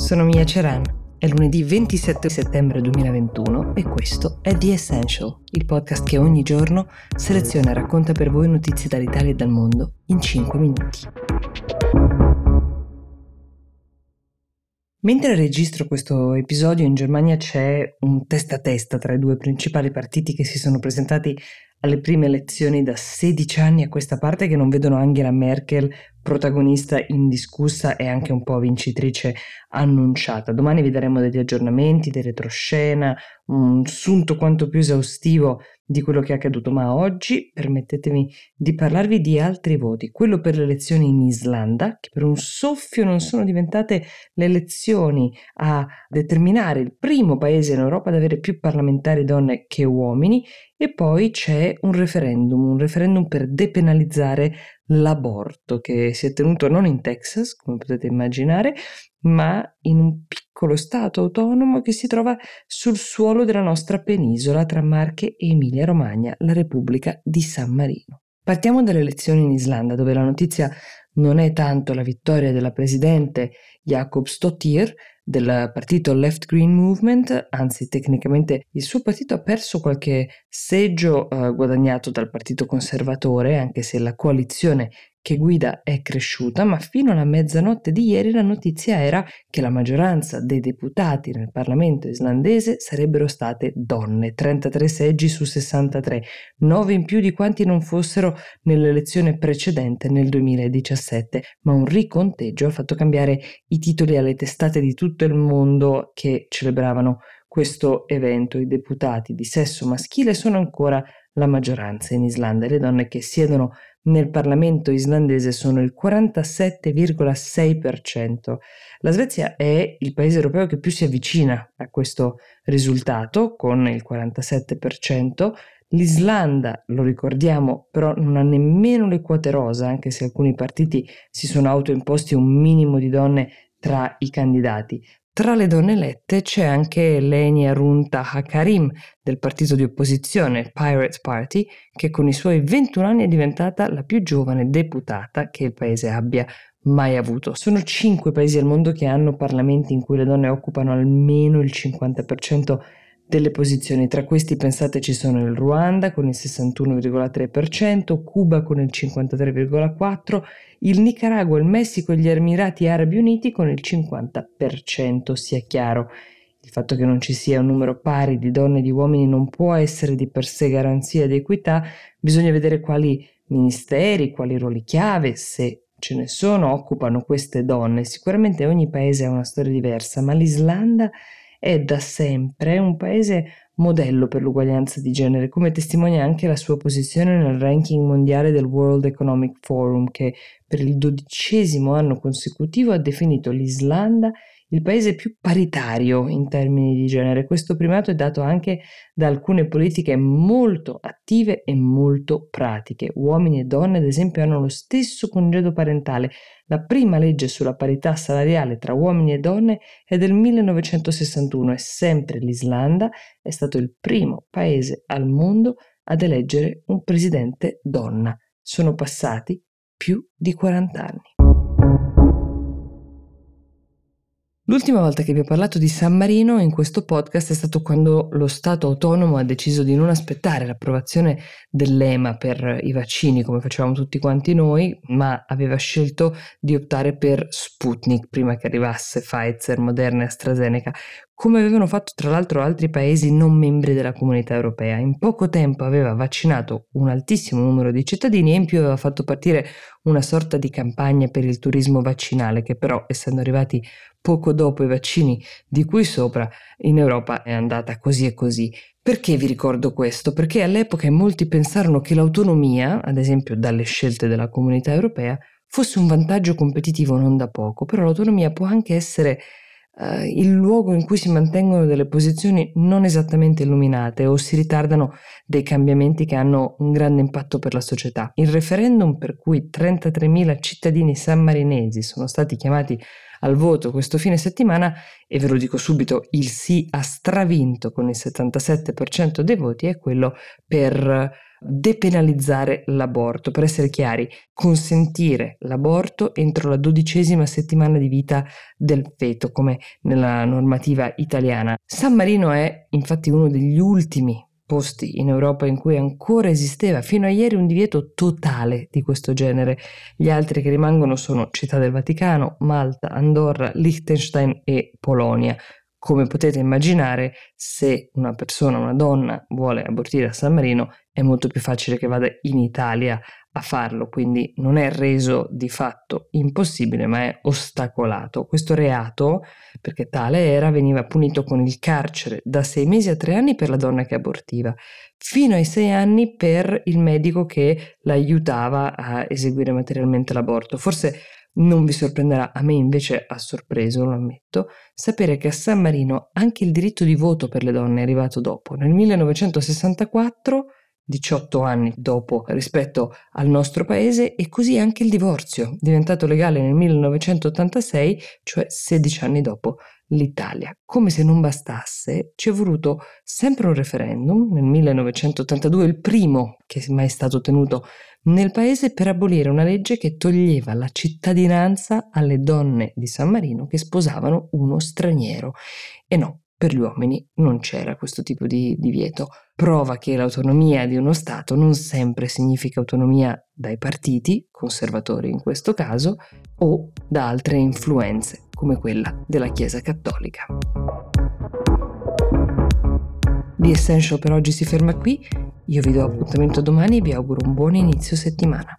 sono Mia Ceran. È lunedì 27 settembre 2021 e questo è The Essential, il podcast che ogni giorno seleziona e racconta per voi notizie dall'Italia e dal mondo in 5 minuti. Mentre registro questo episodio in Germania c'è un testa a testa tra i due principali partiti che si sono presentati alle prime elezioni da 16 anni a questa parte che non vedono Angela Merkel protagonista indiscussa e anche un po' vincitrice annunciata. Domani vi daremo degli aggiornamenti, dei retroscena, un sunto quanto più esaustivo di quello che è accaduto, ma oggi permettetemi di parlarvi di altri voti. Quello per le elezioni in Islanda, che per un soffio non sono diventate le elezioni a determinare il primo paese in Europa ad avere più parlamentari donne che uomini, e poi c'è un referendum, un referendum per depenalizzare l'aborto che si è tenuto non in Texas, come potete immaginare, ma in un piccolo stato autonomo che si trova sul suolo della nostra penisola tra Marche e Emilia-Romagna, la Repubblica di San Marino. Partiamo dalle elezioni in Islanda, dove la notizia non è tanto la vittoria della presidente Jakob Stottir, del partito Left Green Movement, anzi tecnicamente il suo partito ha perso qualche seggio eh, guadagnato dal partito conservatore, anche se la coalizione che guida è cresciuta, ma fino alla mezzanotte di ieri la notizia era che la maggioranza dei deputati nel Parlamento islandese sarebbero state donne, 33 seggi su 63, 9 in più di quanti non fossero nell'elezione precedente nel 2017, ma un riconteggio ha fatto cambiare i titoli alle testate di tutto il mondo che celebravano questo evento. I deputati di sesso maschile sono ancora la maggioranza in Islanda e le donne che siedono nel Parlamento islandese sono il 47,6%. La Svezia è il paese europeo che più si avvicina a questo risultato, con il 47%. L'Islanda, lo ricordiamo, però non ha nemmeno le quote rosa, anche se alcuni partiti si sono autoimposti un minimo di donne tra i candidati. Tra le donne elette c'è anche Leni Arun Taha Karim del partito di opposizione Pirates Party, che con i suoi 21 anni è diventata la più giovane deputata che il paese abbia mai avuto. Sono cinque paesi al mondo che hanno parlamenti in cui le donne occupano almeno il 50% delle posizioni. Tra questi pensate ci sono il Ruanda con il 61,3%, Cuba con il 53,4%, il Nicaragua, il Messico e gli Emirati Arabi Uniti con il 50%, sia chiaro. Il fatto che non ci sia un numero pari di donne e di uomini non può essere di per sé garanzia di equità, bisogna vedere quali ministeri, quali ruoli chiave, se ce ne sono, occupano queste donne. Sicuramente ogni paese ha una storia diversa, ma l'Islanda è da sempre un paese modello per l'uguaglianza di genere, come testimonia anche la sua posizione nel ranking mondiale del World Economic Forum, che per il dodicesimo anno consecutivo ha definito l'Islanda il paese più paritario in termini di genere. Questo primato è dato anche da alcune politiche molto attive e molto pratiche. Uomini e donne, ad esempio, hanno lo stesso congedo parentale. La prima legge sulla parità salariale tra uomini e donne è del 1961 e sempre l'Islanda è stato il primo paese al mondo ad eleggere un presidente donna. Sono passati più di 40 anni. L'ultima volta che vi ho parlato di San Marino in questo podcast è stato quando lo Stato autonomo ha deciso di non aspettare l'approvazione dell'EMA per i vaccini come facevamo tutti quanti noi, ma aveva scelto di optare per Sputnik prima che arrivasse Pfizer, Moderna e AstraZeneca, come avevano fatto tra l'altro altri paesi non membri della comunità europea. In poco tempo aveva vaccinato un altissimo numero di cittadini e in più aveva fatto partire una sorta di campagna per il turismo vaccinale che però, essendo arrivati poco dopo i vaccini di cui sopra, in Europa è andata così e così. Perché vi ricordo questo? Perché all'epoca molti pensarono che l'autonomia, ad esempio dalle scelte della comunità europea, fosse un vantaggio competitivo non da poco, però l'autonomia può anche essere uh, il luogo in cui si mantengono delle posizioni non esattamente illuminate o si ritardano dei cambiamenti che hanno un grande impatto per la società. Il referendum per cui 33.000 cittadini sammarinesi sono stati chiamati al voto questo fine settimana e ve lo dico subito, il sì ha stravinto con il 77% dei voti è quello per depenalizzare l'aborto. Per essere chiari, consentire l'aborto entro la dodicesima settimana di vita del feto, come nella normativa italiana. San Marino è infatti uno degli ultimi posti in Europa in cui ancora esisteva fino a ieri un divieto totale di questo genere. Gli altri che rimangono sono Città del Vaticano, Malta, Andorra, Liechtenstein e Polonia. Come potete immaginare, se una persona, una donna, vuole abortire a San Marino, è molto più facile che vada in Italia a farlo, quindi non è reso di fatto impossibile, ma è ostacolato. Questo reato, perché tale era, veniva punito con il carcere da sei mesi a tre anni per la donna che abortiva, fino ai sei anni per il medico che l'aiutava a eseguire materialmente l'aborto. Forse non vi sorprenderà, a me invece ha sorpreso, lo ammetto, sapere che a San Marino anche il diritto di voto per le donne è arrivato dopo. Nel 1964, 18 anni dopo rispetto al nostro paese, e così anche il divorzio, diventato legale nel 1986, cioè 16 anni dopo l'Italia. Come se non bastasse, ci è voluto sempre un referendum nel 1982, il primo che mai è stato tenuto nel paese per abolire una legge che toglieva la cittadinanza alle donne di San Marino che sposavano uno straniero. E no, per gli uomini non c'era questo tipo di divieto. Prova che l'autonomia di uno Stato non sempre significa autonomia dai partiti, conservatori in questo caso, o da altre influenze, come quella della Chiesa Cattolica. The Essential per oggi si ferma qui, io vi do appuntamento domani e vi auguro un buon inizio settimana.